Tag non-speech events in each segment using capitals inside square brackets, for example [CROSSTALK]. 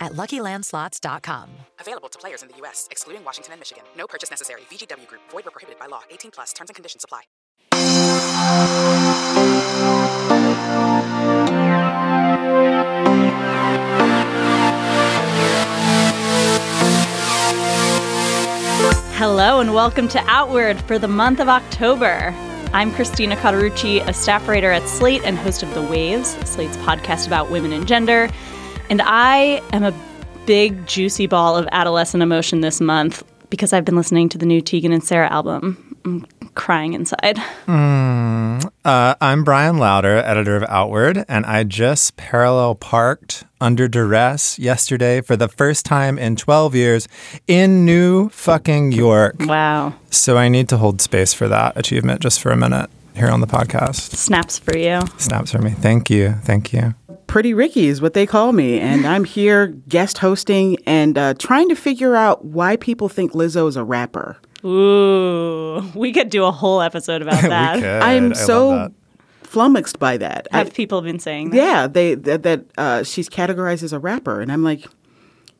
at luckylandslots.com. Available to players in the U.S., excluding Washington and Michigan. No purchase necessary. VGW Group, void were prohibited by law. 18 plus terms and conditions apply. Hello and welcome to Outward for the month of October. I'm Christina Cauterucci, a staff writer at Slate and host of The Waves, Slate's podcast about women and gender. And I am a big, juicy ball of adolescent emotion this month because I've been listening to the new Tegan and Sara album. I'm crying inside. Uh, I'm Bryan Lowder, editor of Outward, and I just parallel parked under duress yesterday for the first time in 12 years in New fucking York. Wow. So I need to hold space for that achievement just for a minute here on the podcast. Snaps for you. Snaps for me. Thank you. Thank you. Pretty Ricky is what they call me, and I'm [LAUGHS] here guest hosting and uh, trying to figure out why people think Lizzo is a rapper. Ooh, we could do a whole episode about [LAUGHS] [LAUGHS] We that. could. I'm I love so that. flummoxed by that. I- Have people been saying that? yeah, they that, that uh, she's categorized as a rapper, and I'm like,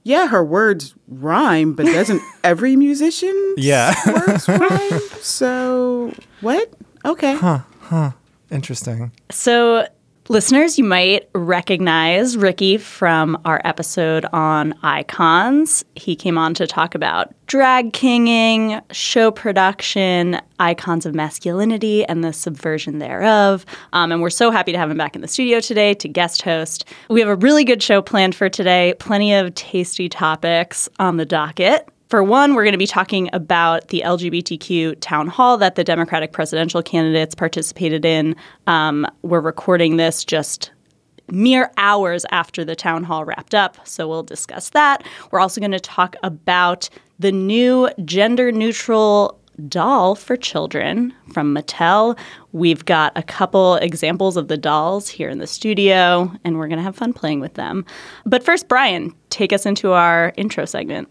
yeah, her words rhyme, but doesn't every musician Yeah. words rhyme? So what? Okay. Huh. Huh. Interesting. So, listeners, you might recognize Ricky from our episode on icons. He came on to talk about drag kinging, show production, icons of masculinity, and the subversion thereof. Um, and we're so happy to have him back in the studio today to guest host. We have a really good show planned for today, plenty of tasty topics on the docket. For one, we're going to be talking about the LGBTQ town hall that the Democratic presidential candidates participated in. Um, we're recording this just mere hours after the town hall wrapped up, so we'll discuss that. We're also going to talk about the new gender neutral doll for children from Mattel. We've got a couple examples of the dolls here in the studio, and we're going to have fun playing with them. But first, Bryan, take us into our intro segment.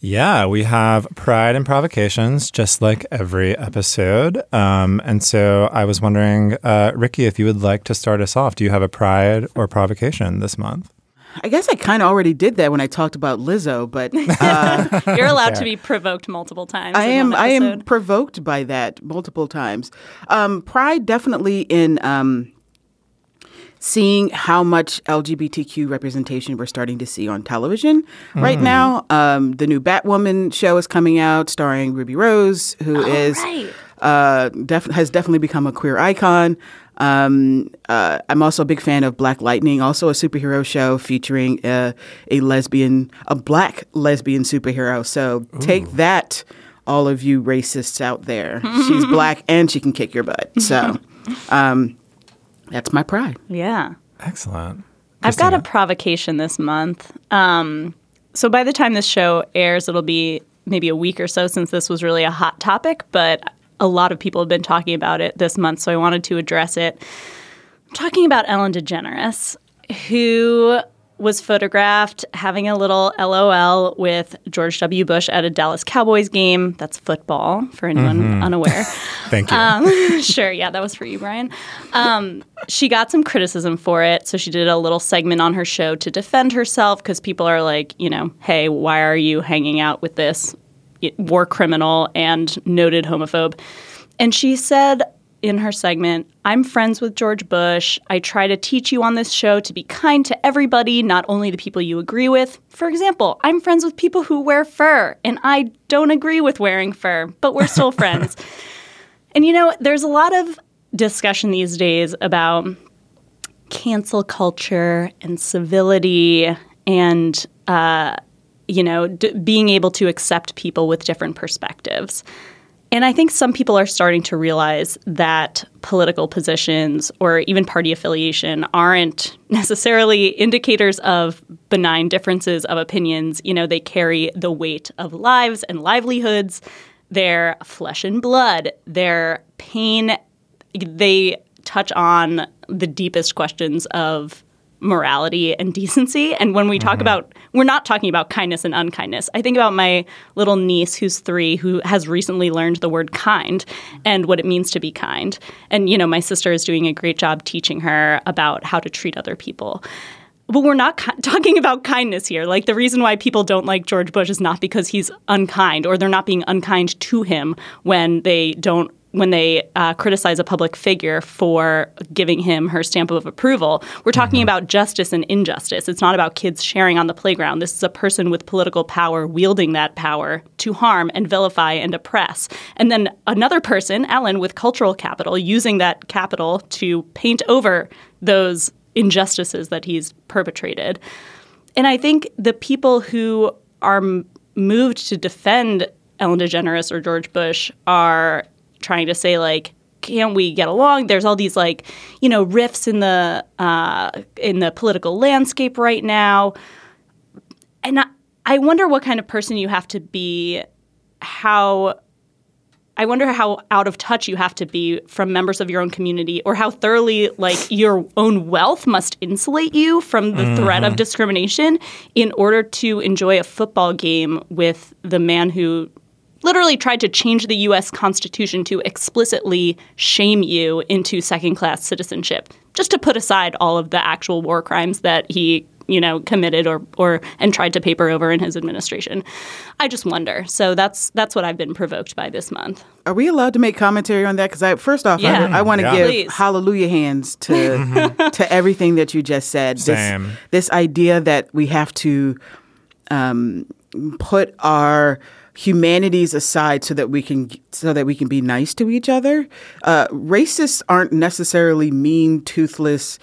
Yeah, we have pride and provocations, just like every episode. Um, and so I was wondering, uh, Ricky, if you would like to start us off. Do you have a pride or provocation this month? I guess I kind of already did that when I talked about Lizzo, but [LAUGHS] uh, You're allowed to be provoked multiple times. I am I am provoked by that multiple times. Um, pride definitely in um, seeing how much LGBTQ representation we're starting to see on television right now. Um, the new Batwoman show is coming out, starring Ruby Rose, who is right. uh, def- has definitely become a queer icon. Um, uh, I'm also a big fan of Black Lightning, also a superhero show featuring uh, a lesbian, a black lesbian superhero. So take that, all of you racists out there. She's [LAUGHS] black and she can kick your butt. So [LAUGHS] um, that's my pride. Yeah. Excellent. I've got a provocation this month. Um, so by the time this show airs, it'll be maybe a week or so since this was really a hot topic, but a lot of people have been talking about it this month, so I wanted to address it. I'm talking about Ellen DeGeneres, who was photographed having a little LOL with George W. Bush at a Dallas Cowboys game. That's football for anyone unaware. [LAUGHS] Thank you. Um, [LAUGHS] sure, yeah, that was for you, Bryan. Um, she got some criticism for it, so she did a little segment on her show to defend herself because people are like, you know, hey, why are you hanging out with this war criminal and noted homophobe? And she said in her segment, I'm friends with George Bush. I try to teach you on this show to be kind to everybody, not only the people you agree with. For example, I'm friends with people who wear fur, and I don't agree with wearing fur, but we're still [LAUGHS] friends. And you know, there's a lot of discussion these days about cancel culture and civility and, uh, you know, d- being able to accept people with different perspectives. And I think some people are starting to realize that political positions or even party affiliation aren't necessarily indicators of benign differences of opinions. You know, they carry the weight of lives and livelihoods. They're flesh and blood. They're pain. They touch on the deepest questions of morality and decency. And when we talk mm-hmm. about, we're not talking about kindness and unkindness. I think about my little niece who's three, who has recently learned the word kind and what it means to be kind. And, you know, my sister is doing a great job teaching her about how to treat other people. But we're not ki- talking about kindness here. Like the reason why people don't like George Bush is not because he's unkind or they're not being unkind to him when they don't when they uh, criticize a public figure for giving him her stamp of approval. We're talking about justice and injustice. It's not about kids sharing on the playground. This is a person with political power wielding that power to harm and vilify and oppress. And then another person, Ellen, with cultural capital, using that capital to paint over those injustices that he's perpetrated. And I think the people who are m- moved to defend Ellen DeGeneres or George Bush are trying to say like can't we get along? There's all these like you know rifts in the uh, in the political landscape right now. And I, I wonder what kind of person you have to be how I wonder how out of touch you have to be from members of your own community or how thoroughly like your own wealth must insulate you from the threat of discrimination in order to enjoy a football game with the man who literally tried to change the US Constitution to explicitly shame you into second class citizenship just to put aside all of the actual war crimes that he you know committed or or and tried to paper over in his administration i just wonder so that's that's what i've been provoked by this month Are we allowed to make commentary on that? Because I, first off, Yeah. I, I want to Yeah. give Please. hallelujah hands to to everything that you just said. Same. This, this idea that we have to um, put our humanities aside so that we can so that we can be nice to each other. Uh, racists aren't necessarily mean, toothless,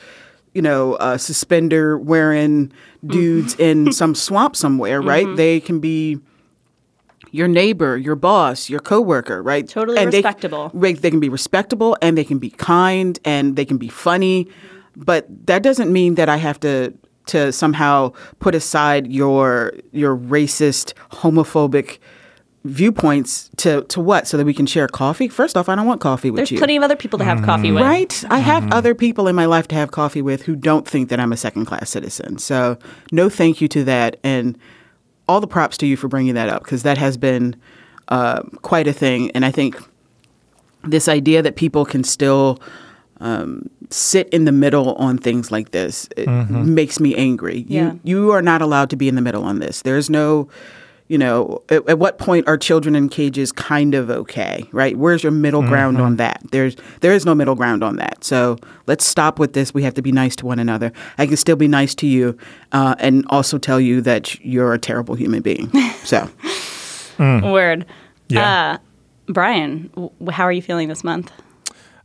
you know, uh, suspender wearing dudes in some swamp somewhere, right? They can be your neighbor, your boss, your coworker, right? Totally they- respectable. right, they can be respectable and they can be kind and they can be funny, but that doesn't mean that I have to to somehow put aside your your racist, homophobic viewpoints to to what so that we can share coffee. First off, I don't want coffee with you. there's you. plenty of other people to have coffee with Right. I have other people in my life to have coffee with who don't think that I'm a second class citizen. So, no thank you to that. And all the props to you for bringing that up because that has been uh, quite a thing. And I think this idea that people can still um, sit in the middle on things like this it makes me angry. Yeah. You, you are not allowed to be in the middle on this. There's no you know, at, at what point are children in cages kind of okay, right? Where's your middle ground on that? There's there is no middle ground on that. So let's stop with this. We have to be nice to one another. I can still be nice to you, uh, and also tell you that you're a terrible human being. So [LAUGHS] word Yeah. uh, bryan w- how are you feeling this month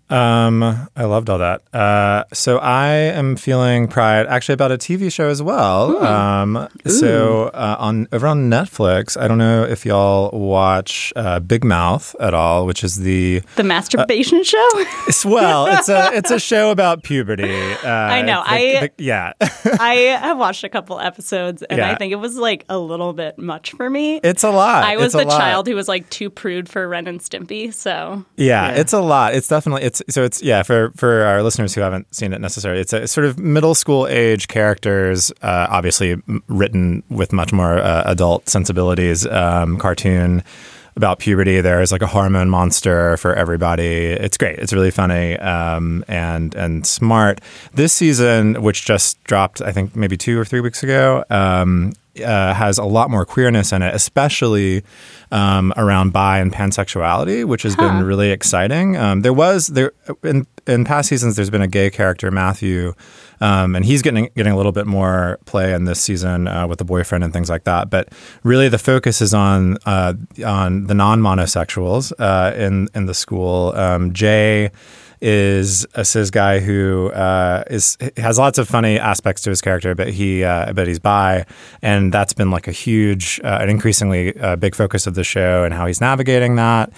Um, I loved all that. Uh, so I am feeling pride actually about a TV show as well. Um, so uh, on over on Netflix, I don't know if y'all watch uh, Big Mouth at all, which is the the masturbation show it's, well, it's a it's a show about puberty. [LAUGHS] Uh, I know. the- I- the- yeah. [LAUGHS] i have watched a couple episodes and i think it was like a little bit much for me It's a lot. i was It's a the child who was like too prude for ren and stimpy so Yeah, Yeah. it's a lot. It's definitely it's so it's yeah for for our listeners who haven't seen it necessarily. It's a sort of middle school age characters, uh, obviously written with much more uh, adult sensibilities. Um, cartoon about puberty. There's like a hormone monster for everybody. It's great. It's really funny um, and and smart. This season, which just dropped, I think maybe two or three weeks ago. Um, uh, has a lot more queerness in it, especially um, around bi and pansexuality, which has been really exciting. Um, there was there in in past seasons. There's been a gay character, Matthew, um, and he's getting getting a little bit more play in this season uh, with the boyfriend and things like that. But really, the focus is on uh, on the non monosexuals uh, in in the school. Um, Jay is a cis guy who uh, is has lots of funny aspects to his character, but he uh, but he's bi, and that's been like a huge, uh, an increasingly uh, big focus of the show and how he's navigating that.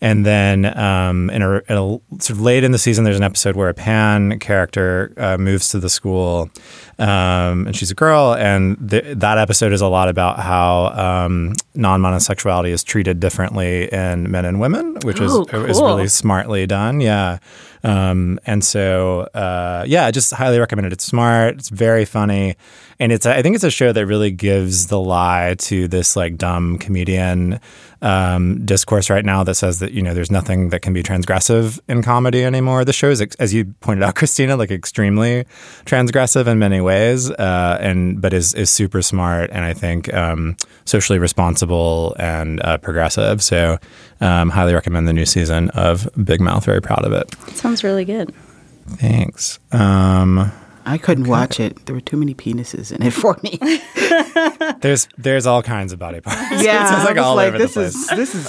And then um, in, a, in, a, sort of late in the season, there's an episode where a Pan character uh, moves to the school, um, and she's a girl. And th- that episode is a lot about how um, non-monosexuality is treated differently in men and women, which Oh, is cool. really smartly done. Yeah. Um, and so, uh, yeah, I just highly recommend it. It's smart. It's very funny. And it's, I think it's a show that really gives the lie to this like dumb comedian um, discourse right now that says that, you know, there's nothing that can be transgressive in comedy anymore. The show is, ex- as you pointed out, [LAUGHS] Christina, like extremely transgressive in many ways, uh, and, but is, is super smart and I think um, socially responsible and uh, progressive. So, um, highly recommend the new season of Big Mouth. Very proud of it. Sounds really good. Thanks. Um, I couldn't watch it. There were too many penises in it [LAUGHS] for me. [LAUGHS] there's there's all kinds of body parts. [LAUGHS] Yeah, it's like I was all like, over this the place. is this is.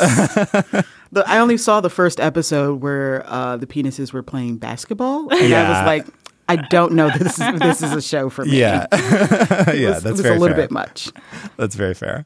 the, I only saw the first episode where uh, the penises were playing basketball, and I was like, I don't know this is, this is a show for me. yeah, yeah. it was, That's it was very a little fair. bit much. That's very fair.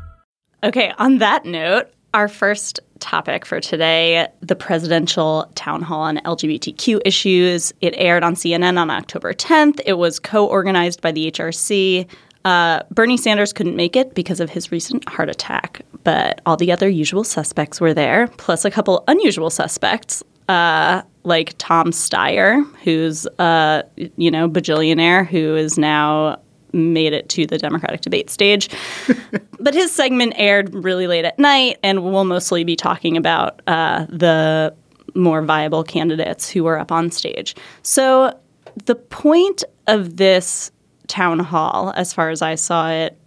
Okay, on that note, our first topic for today the presidential town hall on LGBTQ issues. It aired on CNN on October 10th. It was co organized by the HRC. Uh, Bernie Sanders couldn't make it because of his recent heart attack, but all the other usual suspects were there, plus a couple unusual suspects. Uh, like Tom Steyer, who's a you know bajillionaire, who is now made it to the Democratic debate stage. [LAUGHS] but his segment aired really late at night, and we'll mostly be talking about uh, the more viable candidates who were up on stage. So the point of this town hall, as far as I saw it,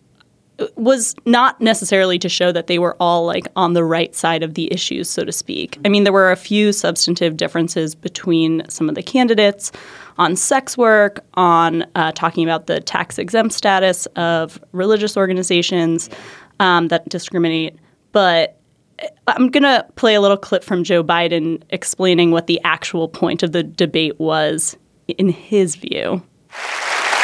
was not necessarily to show that they were all like on the right side of the issues, so to speak. I mean, there were a few substantive differences between some of the candidates on sex work, on uh, talking about the tax exempt status of religious organizations um, that discriminate. But I'm going to play a little clip from Joe Biden explaining what the actual point of the debate was in his view.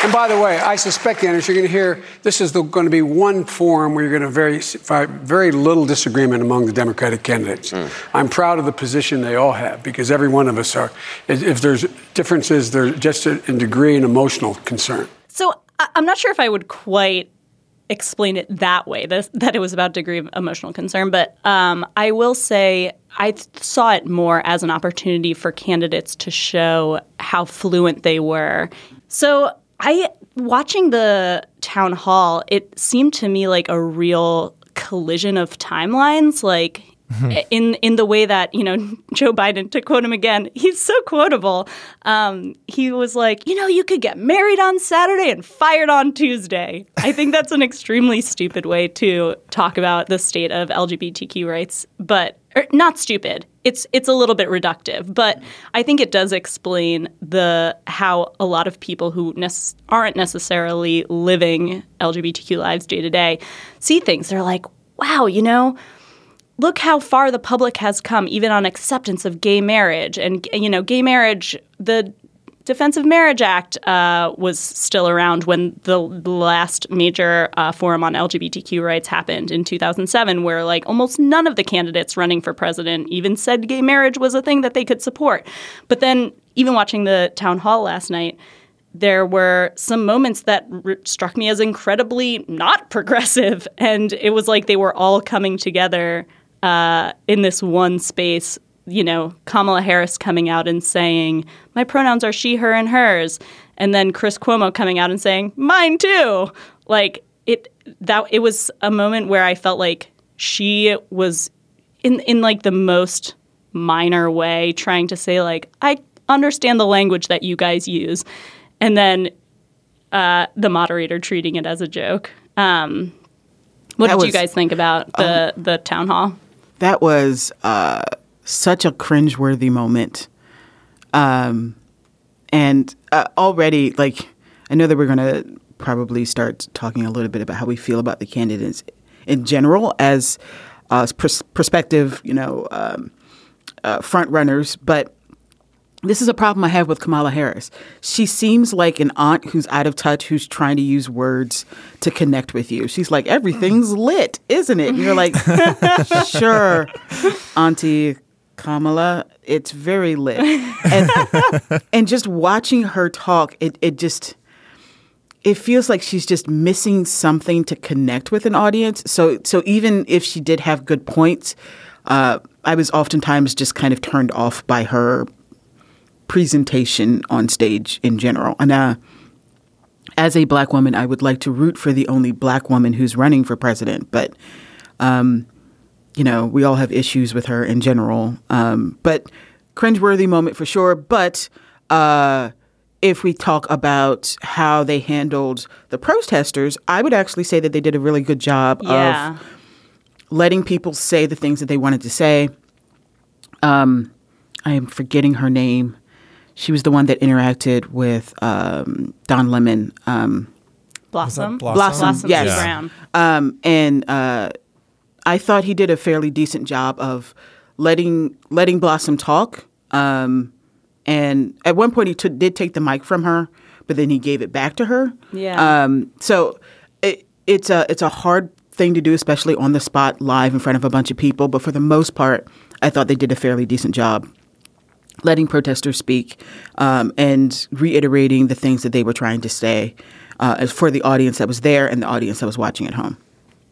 And by the way, I suspect, Anders, you're going to hear this is the, going to be one forum where you're going to very find very little disagreement among the Democratic candidates. I'm proud of the position they all have because every one of us are. If if there's differences, they're just in degree and emotional concern. So I- I'm not sure if I would quite explain it that way, that, that it was about degree of emotional concern, but um, I will say I th- saw it more as an opportunity for candidates to show how fluent they were. So I watching the town hall, it seemed to me like a real collision of timelines, like in in the way that you know [LAUGHS] Joe Biden to quote him again, he's so quotable. Um, he was like, you know, you could get married on Saturday and fired on Tuesday. I think that's an extremely stupid way to talk about the state of LGBTQ rights, but not stupid. It's it's a little bit reductive, but I think it does explain the how a lot of people who aren't necessarily living LGBTQ lives day to day see things. They're like, wow, you know look how far the public has come even on acceptance of gay marriage and you know gay marriage the defense of marriage act uh, was still around when the last major uh, forum on lgbtq rights happened in 2007 where like almost none of the candidates running for president even said gay marriage was a thing that they could support but then even watching the town hall last night there were some moments that struck me as incredibly not progressive [LAUGHS] and it was like they were all coming together uh, in this one space. You know, Kamala Harris coming out and saying, "My pronouns are she, her, and hers," and then Chris Cuomo coming out and saying, "Mine too." Like it that it was a moment where I felt like she was in in like the most minor way trying to say like I understand the language that you guys use, and then uh, the moderator treating it as a joke. Um, what That did you guys think about the the town hall? That was uh, such a cringeworthy moment. Um, and uh, already, like, I know that we're going to probably start talking a little bit about how we feel about the candidates in general as uh, prospective, you know, um, uh, front runners, but this is a problem I have with Kamala Harris. She seems like an aunt who's out of touch, who's trying to use words to connect with you. She's like, everything's lit, isn't it? And you're like, [LAUGHS] sure, Auntie Kamala, it's very lit. And, [LAUGHS] and just watching her talk, it, it just, it feels like she's just missing something to connect with an audience. So, so even if she did have good points, uh, I was oftentimes just kind of turned off by her presentation on stage in general. And uh, as a black woman, I would like to root for the only black woman who's running for president. But, um, you know, we all have issues with her in general. Um, but cringeworthy moment for sure. But uh, if we talk about how they handled the protesters, I would actually say that they did a really good job Yeah. of letting people say the things that they wanted to say. Um, I am forgetting her name. She was the one that interacted with um, Don Lemon. Um, Blossom. Blossom? Blossom, yes. Yeah. Brown. um, and uh, I thought he did a fairly decent job of letting letting Blossom talk. Um, and at one point, he took did take the mic from her, but then he gave it back to her. Yeah. Um, so it, it's a it's a hard thing to do, especially on the spot, live in front of a bunch of people. But for the most part, I thought they did a fairly decent job letting protesters speak um, and reiterating the things that they were trying to say uh, as for the audience that was there and the audience that was watching at home.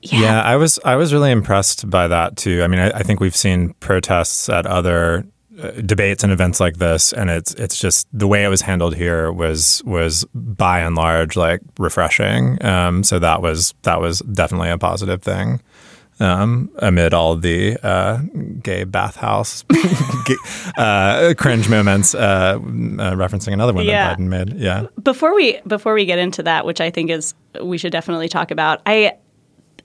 Yeah. I was I was really impressed by that too. I mean, I, I think we've seen protests at other uh, debates and events like this, and it's it's just the way it was handled here was was by and large like refreshing. Um, so that was that was definitely a positive thing. Um, amid all the uh, gay bathhouse [LAUGHS] gay, uh, cringe moments, uh, uh, referencing another one Yeah. that Biden made. Yeah. before we before we get into that, which I think is we should definitely talk about, I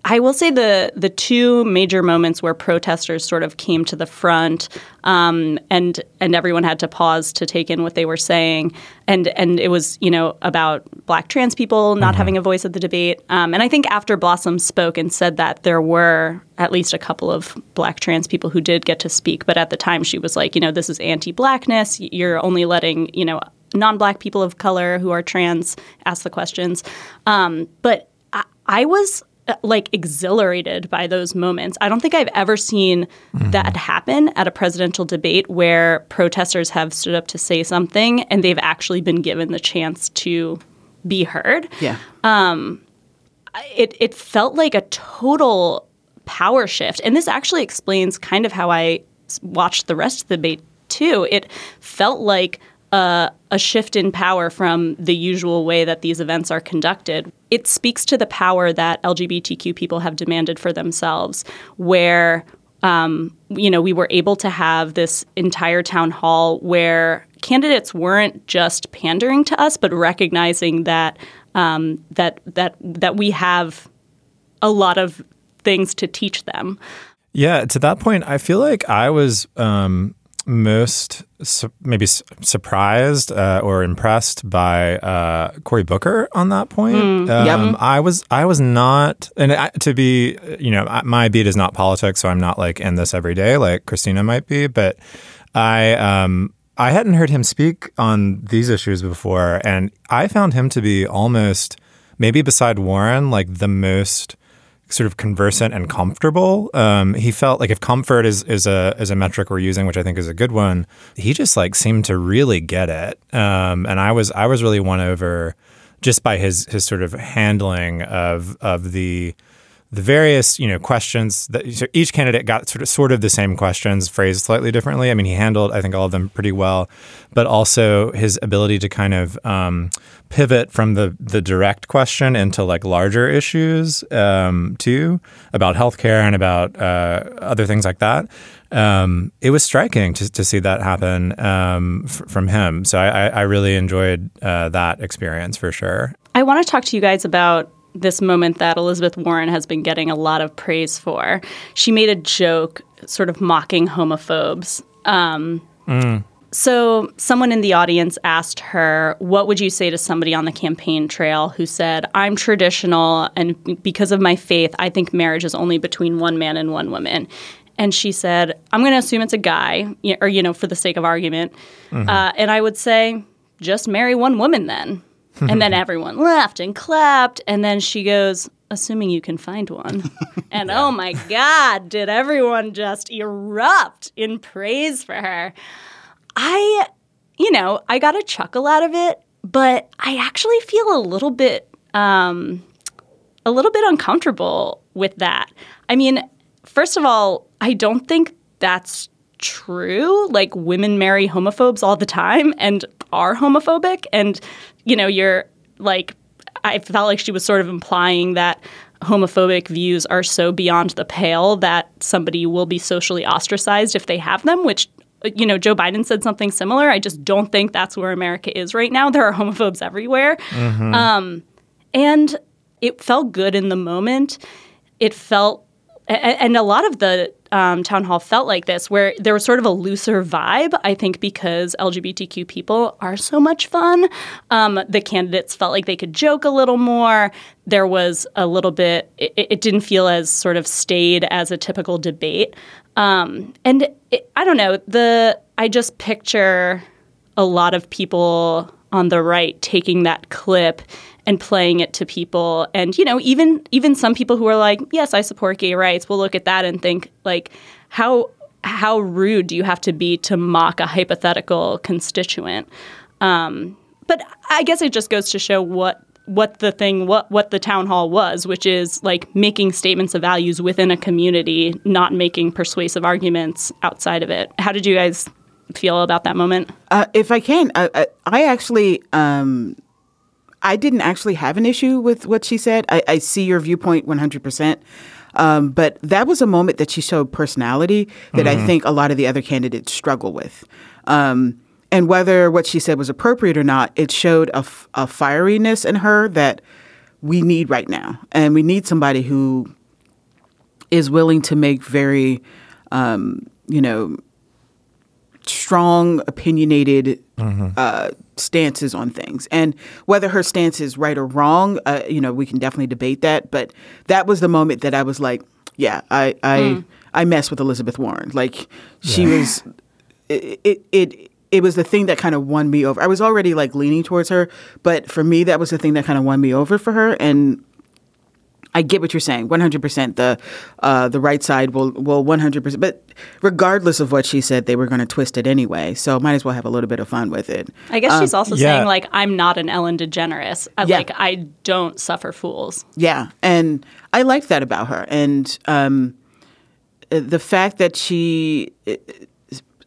I will say the the two major moments where protesters sort of came to the front, um, and and everyone had to pause to take in what they were saying, and and it was you know about black trans people not having a voice at the debate, um, and I think after Blossom spoke and said that there were at least a couple of black trans people who did get to speak, but at the time she was like, you know, this is anti-blackness. You're only letting you know non-black people of color who are trans ask the questions, um, but I, I was Uh, like exhilarated by those moments. I don't think I've ever seen that happen at a presidential debate where protesters have stood up to say something and they've actually been given the chance to be heard. Yeah. Um, it it felt like a total power shift, and this actually explains kind of how I watched the rest of the debate too. It felt like a, shift in power from the usual way that these events are conducted. It speaks to the power that LGBTQ people have demanded for themselves, where um, you know we were able to have this entire town hall where candidates weren't just pandering to us, but recognizing that um, that that that we have a lot of things to teach them. Yeah, to that point, I feel like I was um, most su- maybe s- surprised uh, or impressed by uh, Cory Booker on that point. Um, Yep. I was I was not, and I, to be, you know, my beat is not politics, so I'm not like in this every day like Christina might be, but I. Um, I hadn't heard him speak on these issues before, and I found him to be almost, maybe beside Warren, like the most sort of conversant and comfortable. Um, he felt like if comfort is is a is a metric we're using, which I think is a good one, he just like seemed to really get it. Um, and I was I was really won over just by his his sort of handling of of the the various you know questions that so each candidate got sort of sort of the same questions phrased slightly differently. I mean, he handled I think all of them pretty well, but also his ability to kind of um, pivot from the the direct question into like larger issues um, too about healthcare and about uh, other things like that. Um, it was striking to, to see that happen um, f- from him. So I, I really enjoyed uh, that experience for sure. I want to talk to you guys about this moment that Elizabeth Warren has been getting a lot of praise for. She made a joke, sort of mocking homophobes. Um, So, someone in the audience asked her, What would you say to somebody on the campaign trail who said, I'm traditional, and because of my faith, I think marriage is only between one man and one woman? And she said, I'm going to assume it's a guy, or, you know, for the sake of argument. Uh, and I would say, Just marry one woman then. And then everyone laughed and clapped. And then she goes, Assuming you can find one. [LAUGHS] and oh my God, did everyone just erupt in praise for her? I, you know, I got a chuckle out of it, but I actually feel a little bit, um, a little bit uncomfortable with that. I mean, first of all, I don't think that's true. Like women marry homophobes all the time and are homophobic, and you know, you're like, I felt like she was sort of implying that homophobic views are so beyond the pale that somebody will be socially ostracized if they have them, which you know, Joe Biden said something similar. I just don't think that's where America is right now. There are homophobes everywhere. Um, and it felt good in the moment. It felt, and a lot of the um, town hall felt like this, where there was sort of a looser vibe. I think because LGBTQ people are so much fun, um, the candidates felt like they could joke a little more. There was a little bit. It, it didn't feel as sort of staid as a typical debate. Um, and it, I don't know. The I just picture a lot of people on the right taking that clip and playing it to people. And you know even even some people who are like yes i support gay rights will look at that and think like how how rude do you have to be to mock a hypothetical constituent? Um, but i guess it just goes to show what what the thing what what the town hall was which is like making statements of values within a community not making persuasive arguments outside of it. How did you guys feel about that moment? Uh, if I can, I, I, I actually, um, I didn't actually have an issue with what she said. I, I see your viewpoint 100%. Um, but that was a moment that she showed personality that I think a lot of the other candidates struggle with. Um, and whether what she said was appropriate or not, it showed a, f- a fieriness in her that we need right now. And we need somebody who is willing to make very, um, you know, strong, opinionated uh, stances on things. And whether her stance is right or wrong, uh, you know, we can definitely debate that. But that was the moment that I was like, yeah, I I, I mess with Elizabeth Warren. Like she was, it, it it it was the thing that kind of won me over. I was already like leaning towards her, but for me, that was the thing that kind of won me over for her. And I get what you're saying. 100%. The uh, the right side will will 100%. But regardless of what she said, they were going to twist it anyway. So might as well have a little bit of fun with it. I guess she's also yeah. saying like I'm not an Ellen DeGeneres. I, Yeah. Like I don't suffer fools. Yeah, and I like that about her. And um, uh, the fact that she uh,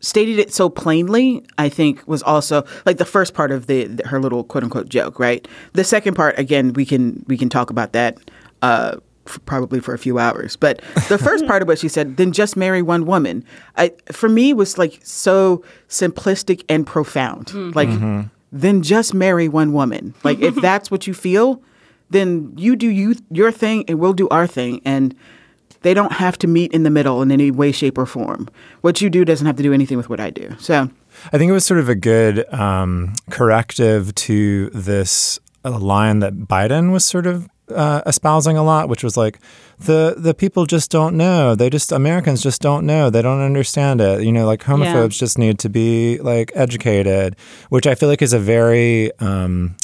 stated it so plainly, I think, was also like the first part of the her little quote unquote joke, right? The second part, again, we can we can talk about that. Uh, f- Probably for a few hours, but the first part of what she said, then just marry one woman. I, for me, was like so simplistic and profound. Like, then just marry one woman. Like, if [LAUGHS] that's what you feel, then you do you your thing and we'll do our thing and they don't have to meet in the middle in any way shape or form what you do doesn't have to do anything with what i do so I think it was sort of a good um, corrective to this uh, line that Biden was sort of uh, espousing a lot, which was like the the people just don't know. They just Americans just don't know. They don't understand it. You know, like homophobes just need to be like educated, which I feel like is a very um,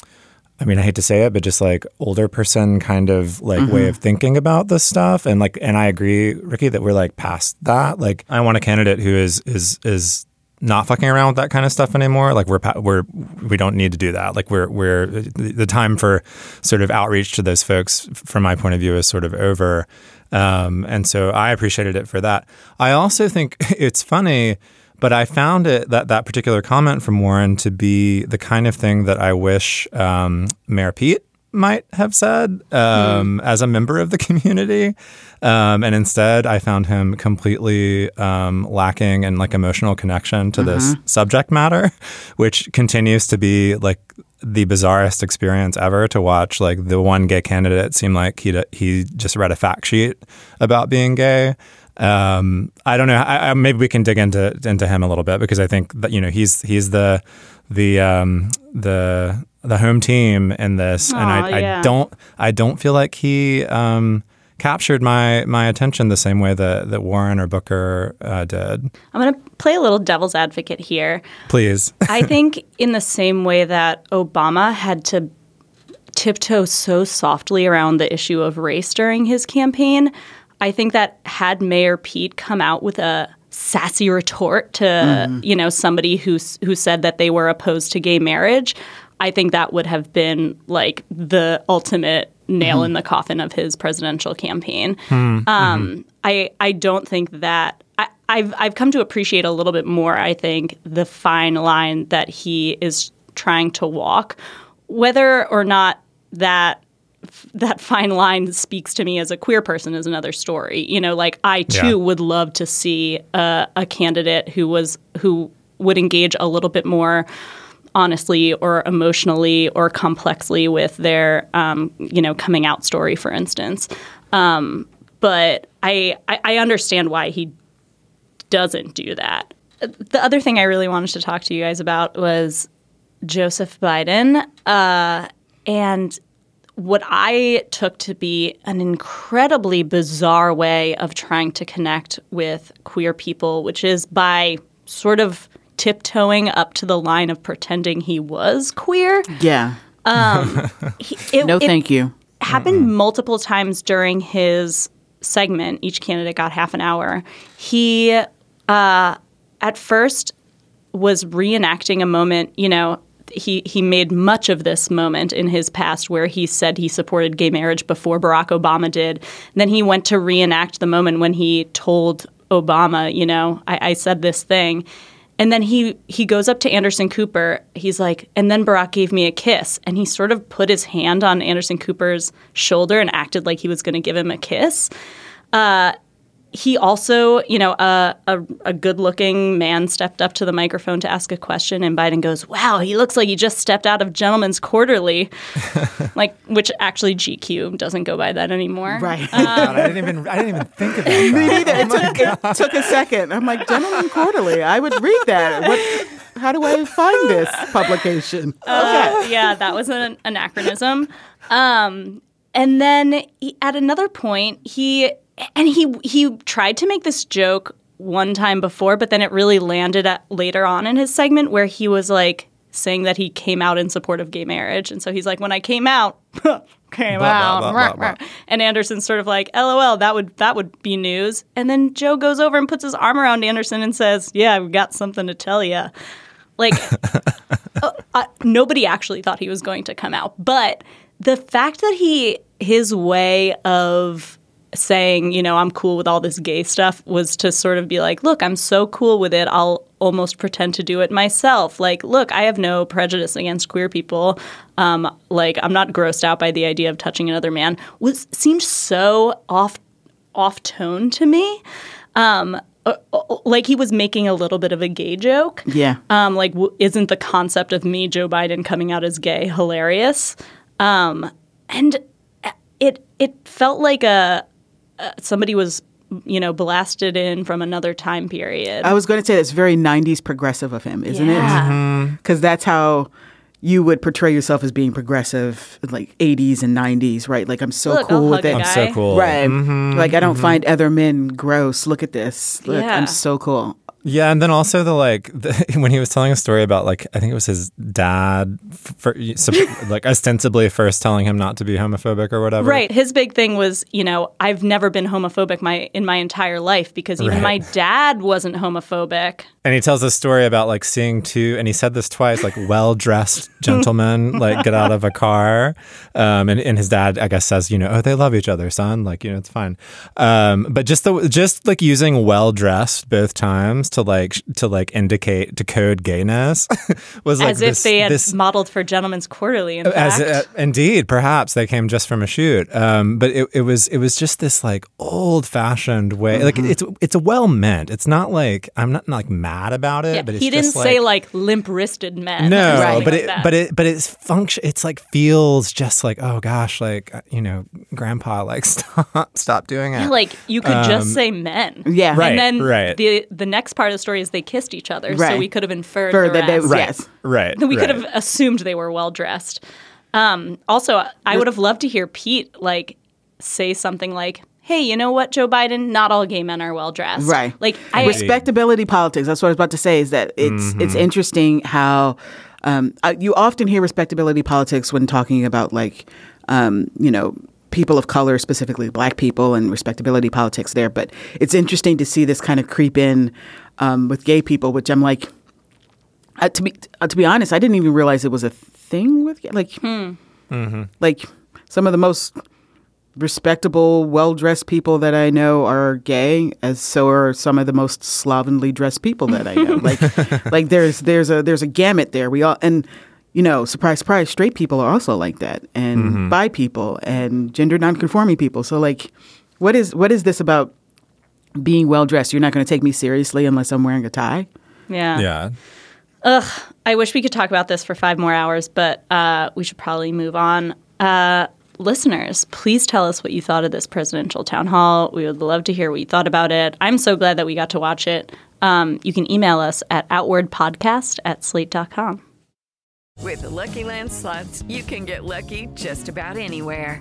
I mean, I hate to say it, but just like older person kind of like way of thinking about this stuff, and like, and I agree, Ricky, that we're like past that. Like, I want a candidate who is is is not fucking around with that kind of stuff anymore. Like, we're we're we don't need to do that. Like, we're we're the time for sort of outreach to those folks, from my point of view, is sort of over. Um, and so I appreciated it for that. I also think [LAUGHS] it's funny but I found it that that particular comment from Warren to be the kind of thing that I wish um, Mayor Pete might have said um, as a member of the [LAUGHS] community, um, and instead I found him completely um, lacking in like emotional connection to this subject matter, [LAUGHS] which continues to be like the bizarrest experience ever to watch like the one gay candidate seem like he he just read a fact sheet about being gay. Um, I don't know. I, I, maybe we can dig into into him a little bit because I think that you know he's he's the the um, the the home team in this, Aw, and I, yeah. I don't I don't feel like he um, captured my my attention the same way that that Warren or Booker uh, did. I'm going to play a little devil's advocate here. Please. [LAUGHS] I think in the same way that Obama had to tiptoe so softly around the issue of race during his campaign, I think that had Mayor Pete come out with a sassy retort to you know somebody who who said that they were opposed to gay marriage, I think that would have been like the ultimate nail mm-hmm. in the coffin of his presidential campaign. Hmm. Mm-hmm. Um, I I don't think that I, I've I've come to appreciate a little bit more. I think the fine line that he is trying to walk, whether or not that that fine line speaks to me as a queer person is another story. You know, like I too Yeah. would love to see a, a candidate who was who would engage a little bit more honestly or emotionally or complexly with their um, you know coming out story, for instance. Um, but I, I I understand why he doesn't do that. The other thing I really wanted to talk to you guys about was Joseph Biden uh, and what I took to be an incredibly bizarre way of trying to connect with queer people, which is by sort of tiptoeing up to the line of pretending he was queer. Yeah. [LAUGHS] He- it- No, it- thank you. happened multiple times during his segment. Each candidate got half an hour. He, uh, at first, was reenacting a moment. You know, he he made much of this moment in his past where he said he supported gay marriage before Barack Obama did. And then he went to reenact the moment when he told Obama, you know, I, I said this thing. And then he he goes up to Anderson Cooper. He's like, and then Barack gave me a kiss, and he sort of put his hand on Anderson Cooper's shoulder and acted like he was going to give him a kiss. Uh, he also, you know, a, a, a good-looking man stepped up to the microphone to ask a question, and Biden goes, "Wow, he looks like he just stepped out of Gentleman's Quarterly," [LAUGHS] like which actually GQ doesn't go by that anymore. Right. God, I didn't even I didn't even think of [LAUGHS] that. Me neither. It took, it took a second. I'm like, Gentleman Quarterly. I would read that. What? How do I find this publication? [LAUGHS] Uh, yeah, that was an anachronism. Um, and then he, at another point, he and he he tried to make this joke one time before, but then it really landed at later on in his segment where he was like saying that he came out in support of gay marriage, and so he's like, "When I came out." [LAUGHS] Came Blah, out, blah, blah. and Anderson's sort of like, "LOL, that would that would be news." And then Joe goes over and puts his arm around Anderson and says, "Yeah, I've got something to tell you." Like [LAUGHS] uh, nobody actually thought he was going to come out. But the fact that he, his way of saying, you know, I'm cool with all this gay stuff was to sort of be like, look, I'm so cool with it, I'll almost pretend to do it myself. Like, look, I have no prejudice against queer people. Um, like, I'm not grossed out by the idea of touching another man. Was seemed so off off tone to me. Um, uh, uh, like he was making a little bit of a gay joke. Yeah. Um, like, w- isn't the concept of me, Joe Biden, coming out as gay hilarious? Um, and it it felt like a, uh, somebody was, you know, blasted in from another time period. I was going to say that's very 90s progressive of him, isn't Yeah. it? Because that's how you would portray yourself as being progressive in like 80s and 90s, right? Like, I'm so Look, cool I'll with it. I'm so cool. Right. Mhm, Like, I don't mhm. find other men gross. Look at this. Look, Yeah. I'm so cool. Yeah, and then also the like [LAUGHS] the, when he was telling a story about like I think it was his dad, for, [LAUGHS] like ostensibly first telling him not to be homophobic or whatever. Right. His big thing was, you know, I've never been homophobic my in my entire life because even Right. my dad wasn't homophobic. And he tells this story about like seeing two, and he said this twice, like [LAUGHS] well dressed gentlemen like get out of a car, um, and, and his dad I guess says, you know, oh they love each other, son, like you know it's fine. Um, but just the just like using well dressed both times to like to like indicate to code gayness [LAUGHS] was like As if this, they had this modeled for Gentlemen's Quarterly. In as fact, uh, indeed perhaps they came just from a shoot um, but it, it was it was just this like old fashioned way like Mm-hmm. it's it's a well meant it's not like i'm not like mad about it Yeah, but it's he didn't just say like limp wristed men. no, something but it, that. but it, but it's function. It's like feels just like, oh gosh, like uh, you know, Grandpa, like [LAUGHS] stop, stop doing it. Yeah, like you could just say men. Yeah. Right, And then right. the the next part of the story is they kissed each other. So we could have inferred For the that they- rest. Right. yes. right. [LAUGHS] We could have assumed they were well dressed. Um, also, I would have loved to hear Pete like say something like, "Hey, you know what, Joe Biden? Not all gay men are well dressed." Right. Like I respectability politics. That's what I was about to say. Is that it's Mm-hmm. it's interesting how um, I, you often hear respectability politics when talking about like um, you know people of color, specifically black people, and respectability politics there. But it's interesting to see this kind of creep in um, with gay people, which I'm like. Uh, to be uh, to be honest, I didn't even realize it was a thing with gay- like like some of the most respectable, well dressed people that I know are gay, as so are some of the most slovenly dressed people that I know. like [LAUGHS] like there's there's a there's a gamut there. We all and you know, surprise, surprise, straight people are also like that, and bi people and gender nonconforming people. So like, what is what is this about being well dressed? You're not going to take me seriously unless I'm wearing a tie. yeah. yeah. Ugh. I wish we could talk about this for five more hours, but uh, we should probably move on. Uh, listeners, please tell us what you thought of this presidential town hall. We would love to hear what you thought about it. I'm so glad that we got to watch it. Um, you can email us at outwardpodcast at slate.com. With the Lucky Land slots, you can get lucky just about anywhere.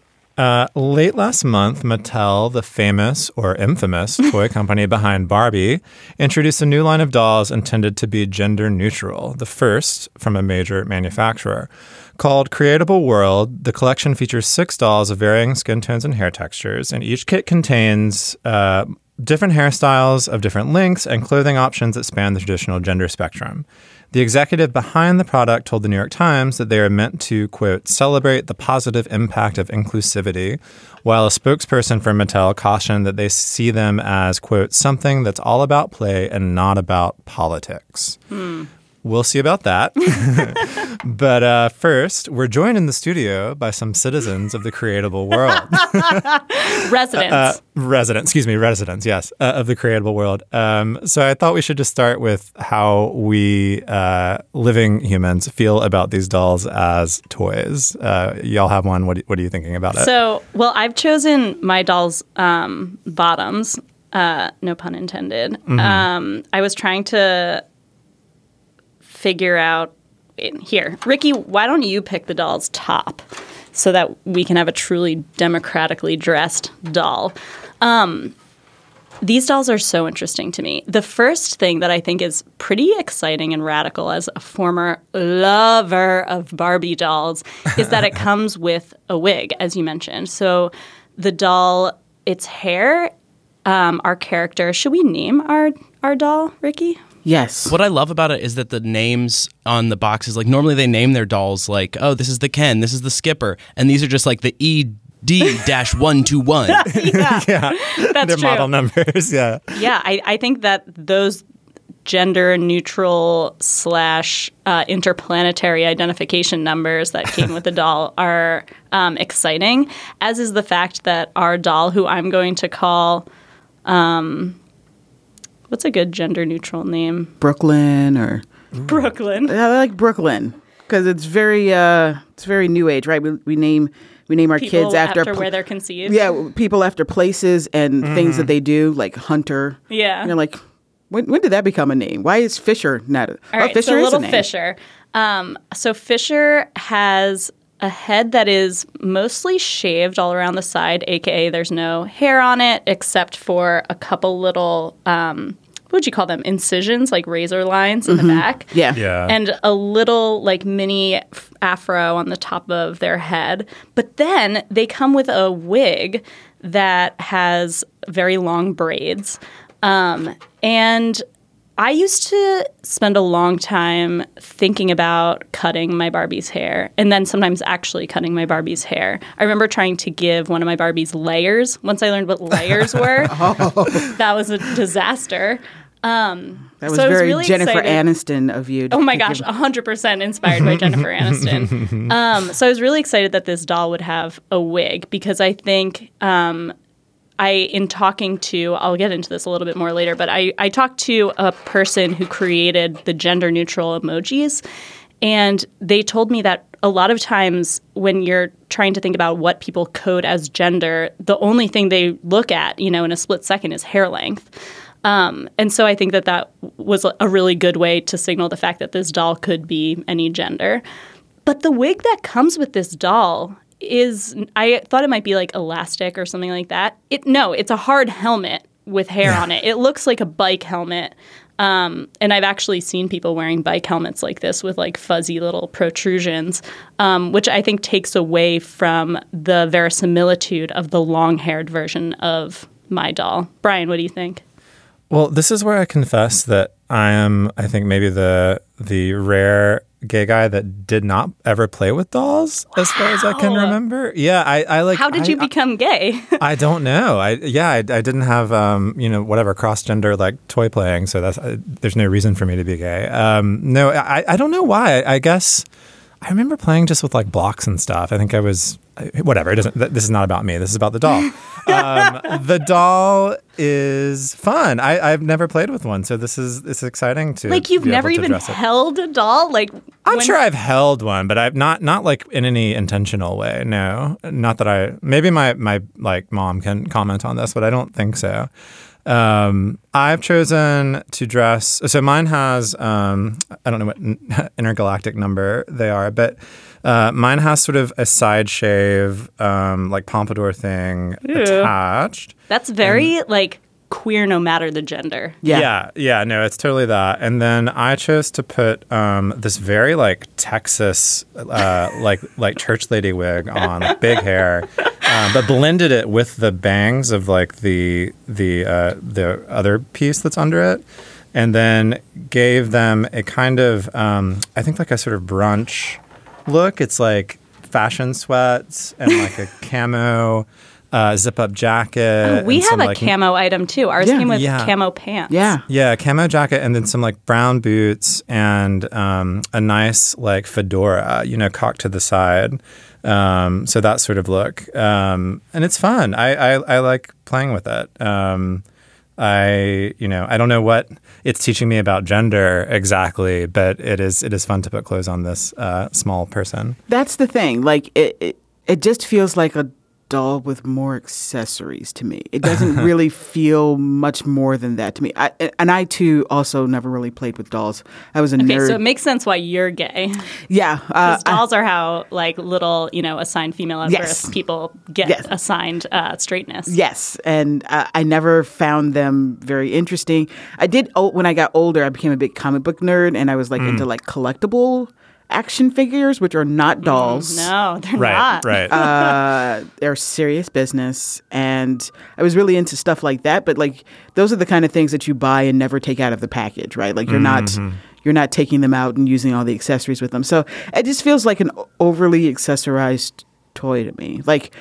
Uh, late last month, Mattel, the famous or infamous [LAUGHS] toy company behind Barbie, introduced a new line of dolls intended to be gender neutral, the first from a major manufacturer. Called Creatable World, the collection features six dolls of varying skin tones and hair textures, and each kit contains uh, different hairstyles of different lengths and clothing options that span the traditional gender spectrum. The executive behind the product told the New York Times that they are meant to, quote, celebrate the positive impact of inclusivity, while a spokesperson for Mattel cautioned that they see them as, quote, something that's all about play and not about politics. Hmm. We'll see about that. [LAUGHS] but uh, first, we're joined in the studio by some citizens of the creatable world. [LAUGHS] Residents. uh, residents, excuse me, residents, yes, uh, of the creatable world. Um, so I thought we should just start with how we uh, living humans feel about these dolls as toys. Uh, y'all have one. What, what are you thinking about it? So, well, I've chosen my doll's um, bottoms. Uh, no pun intended. Mm-hmm. Um, I was trying to figure out here, Ricky. Why don't you pick the doll's top so that we can have a truly democratically dressed doll? Um, these dolls are so interesting to me. The first thing that I think is pretty exciting and radical as a former lover of Barbie dolls is that it [LAUGHS] comes with a wig, as you mentioned. So the doll, its hair, um, our character. Should we name our our doll, Ricky? Yes. What I love about it is that the names on the boxes, like normally they name their dolls like, oh, this is the Ken, this is the Skipper, and these are just like the E D dash one two one. [LAUGHS] yeah, [LAUGHS] yeah, that's their true. model numbers. [LAUGHS] Yeah, yeah, I, I think that those gender neutral slash uh, interplanetary identification numbers that came with the doll are um, exciting, as is the fact that our doll, who I'm going to call, um, what's a good gender neutral name? Brooklyn or Brooklyn. I like Brooklyn because it's very uh, it's very new age, right? We, we name we name our People kids after, after pl- where they're conceived. yeah people after places and things that they do, like Hunter. Yeah. You're like, when when did that become a name? Why is Fisher not? A, All oh, right, Fisher so is a little name. Fisher. Um, so Fisher has a head that is mostly shaved all around the side, aka there's no hair on it except for a couple little um, what'd you call them? Incisions, like razor lines in the back. Yeah. Yeah. And a little like mini afro on the top of their head. But then they come with a wig that has very long braids. Um, and I used to spend a long time thinking about cutting my Barbie's hair and then sometimes actually cutting my Barbie's hair. I remember trying to give one of my Barbies layers. Once I learned what layers were, [LAUGHS] oh. [LAUGHS] that was a disaster. Um, That was so I was very really Jennifer excited- Aniston of you. Oh my give- gosh, 100% inspired by Jennifer Aniston. [LAUGHS] Um, so I was really excited that this doll would have a wig because I think um, I, in talking to, I'll get into this a little bit more later, but I, I talked to a person who created the gender neutral emojis. And they told me that a lot of times when you're trying to think about what people code as gender, the only thing they look at, you know, in a split second is hair length. Um, and so I think that that was a really good way to signal the fact that this doll could be any gender. But the wig that comes with this doll is I thought it might be like elastic or something like that. It no, it's a hard helmet with hair on it. It looks like a bike helmet. Um, and I've actually seen people wearing bike helmets like this with like fuzzy little protrusions, um, which I think takes away from the verisimilitude of the long haired version of my doll. Bryan, what do you think? Well, this is where I confess that I am. I think maybe the the rare gay guy that did not ever play with dolls, as far as I can remember. Yeah, I, I like. How did I- you become gay? [LAUGHS] I don't know. I yeah, I, I didn't have um, you know whatever cross gender like toy playing, so that's uh, there's no reason for me to be gay. Um, no, I I don't know why. I, I guess I remember playing just with like blocks and stuff. I think I was whatever. It doesn't. th- This is not about me. This is about the doll. [LAUGHS] um, the doll is fun. I I've never played with one, so this is it's exciting to like you've never even held a doll? Like I'm when- sure I've held one, but I've not not like in any intentional way. No, not that I. Maybe my my like mom can comment on this, but I don't think so. Um, I've chosen to dress. So mine has. Um, I don't know what n- [LAUGHS] intergalactic number they are, but uh, mine has sort of a side shave, um, like pompadour thing Ew. attached. That's very like queer no matter the gender. Yeah. yeah, no, it's totally that. And then I chose to put um, this very like Texas, uh, [LAUGHS] like like church lady wig on, like big hair, [LAUGHS] um, but blended it with the bangs of like the the uh, the other piece that's under it, and then gave them a kind of um, I think like a sort of brunch look. It's like fashion sweats and like a [LAUGHS] camo. Uh, zip up jacket. Oh, we and have some, a like, camo item too. Ours Yeah. came with Yeah. camo pants. yeah, Yeah, camo jacket and then some like brown boots and um, a nice like fedora, you know, cocked to the side. Um, so that sort of look, um, and it's fun. I, I I like playing with it. Um, I you know I don't know what it's teaching me about gender exactly, but it is it is fun to put clothes on this uh, small person. That's the thing. Like it, it, it just feels like a doll with more accessories to me. It doesn't [LAUGHS] really feel much more than that to me. I, and I too also never really played with dolls. I was a Okay, nerd. so it makes sense why you're gay. yeah, uh, Because dolls are how like little, you know, assigned female at Yes. birth people get Yes. assigned uh, straightness. Yes, and uh, I never found them very interesting. I did oh, when I got older. I became a big comic book nerd, and I was like into like collectible action figures, which are not dolls. No, they're Right, not. right. uh, they're serious business, and I was really into stuff like that. But like, those are the kind of things that you buy and never take out of the package, right? Like, you're not you're not taking them out and using all the accessories with them. So it just feels like an overly accessorized toy to me. Like,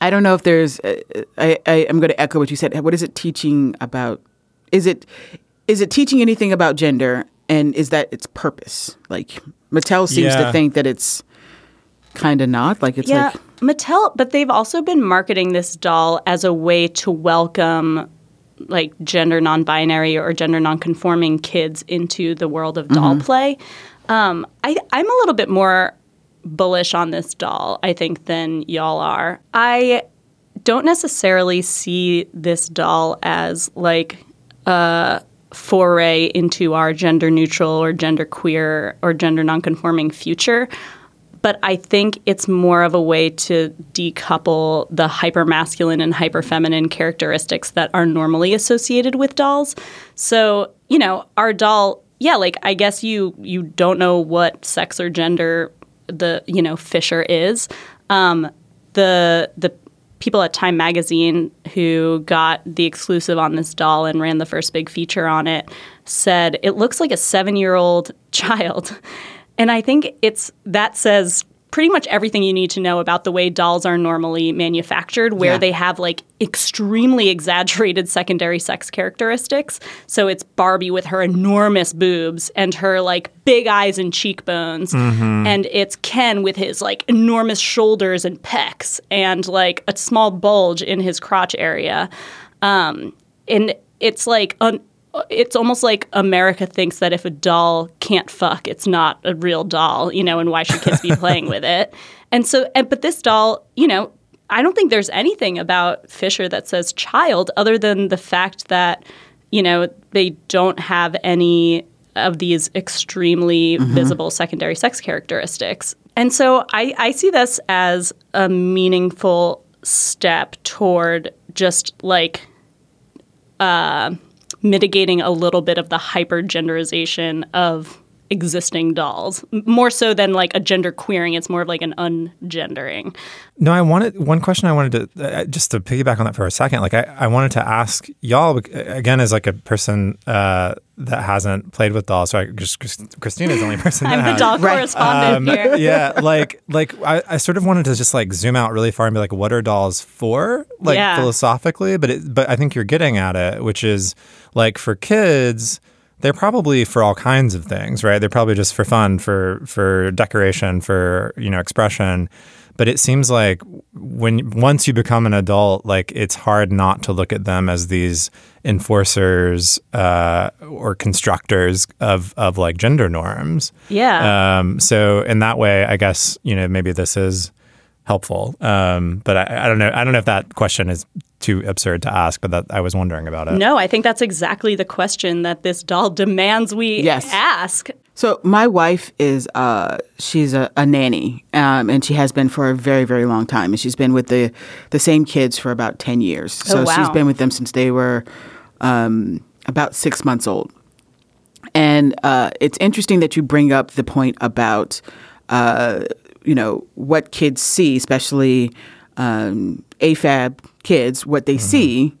I don't know if there's. Uh, I, I am going to echo what you said. What is it teaching about? Is it is it teaching anything about gender? And is that its purpose? Like Mattel seems Yeah. to think that it's kind of not. Like it's yeah, like Mattel, but they've also been marketing this doll as a way to welcome like gender non-binary or gender non-conforming kids into the world of doll Mm-hmm. play. Um, I, I'm a little bit more bullish on this doll, I think, than y'all are. I don't necessarily see this doll as like a foray into our gender neutral or gender queer or gender nonconforming future. but I think it's more of a way to decouple the hyper masculine and hyper feminine characteristics that are normally associated with dolls. So, you know, our doll, yeah, like I guess you you don't know what sex or gender the you know Fisher is. Um, the the people at Time Magazine who got the exclusive on this doll and ran the first big feature on it said it looks like a seven year old [LAUGHS] child. And I think it's that says pretty much everything you need to know about the way dolls are normally manufactured, where Yeah. they have like extremely exaggerated secondary sex characteristics. So it's Barbie with her enormous boobs and her like big eyes and cheekbones. And it's Ken with his like enormous shoulders and pecs and like a small bulge in his crotch area. Um, and it's like un- it's almost like America thinks that if a doll can't fuck, it's not a real doll, you know, and why should kids be [LAUGHS] playing with it? And so, and, but this doll, you know, I don't think there's anything about Fisher that says child other than the fact that, you know, they don't have any of these extremely visible secondary sex characteristics. And so I, I see this as a meaningful step toward just like uh, mitigating a little bit of the hyper genderization of existing dolls more so than like a gender queering it's more of like an ungendering No, I wanted one question. I wanted to uh, just to piggyback on that for a second. Like, I, I wanted to ask y'all again as like a person uh, that hasn't played with dolls. So I just Christina's the only [LAUGHS] person. i'm the has. doll Right. correspondent Um, here yeah, [LAUGHS] like like I, I sort of wanted to just like zoom out really far and be like, what are dolls for? Like Yeah. philosophically, but it, but I think you're getting at it, which is like for kids, they're probably for all kinds of things, right? They're probably just for fun, for for decoration, for you know expression. But it seems like when once you become an adult, like it's hard not to look at them as these enforcers uh, or constructors of of like gender norms. yeah Um, so in that way, I guess you know maybe this is helpful. Um, but I, I don't know. I don't know if that question is too absurd to ask. But that I was wondering about it. no i think that's exactly the question that this doll demands we Yes. ask So my wife is uh, she's a, a nanny, um, and she has been for a very very long time, and she's been with the the same kids for about ten years. So Oh, wow. she's been with them since they were um, about six months old. And uh, it's interesting that you bring up the point about uh, you know what kids see, especially um, AFAB kids, what they see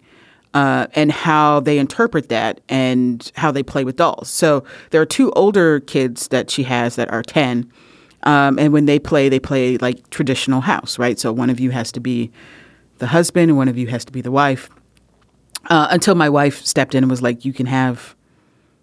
uh, and how they interpret that and how they play with dolls. So there are two older kids that she has that are 10. Um, and when they play, they play like traditional house, right? So one of you has to be the husband and one of you has to be the wife. Uh, until my wife stepped in and was like, you can have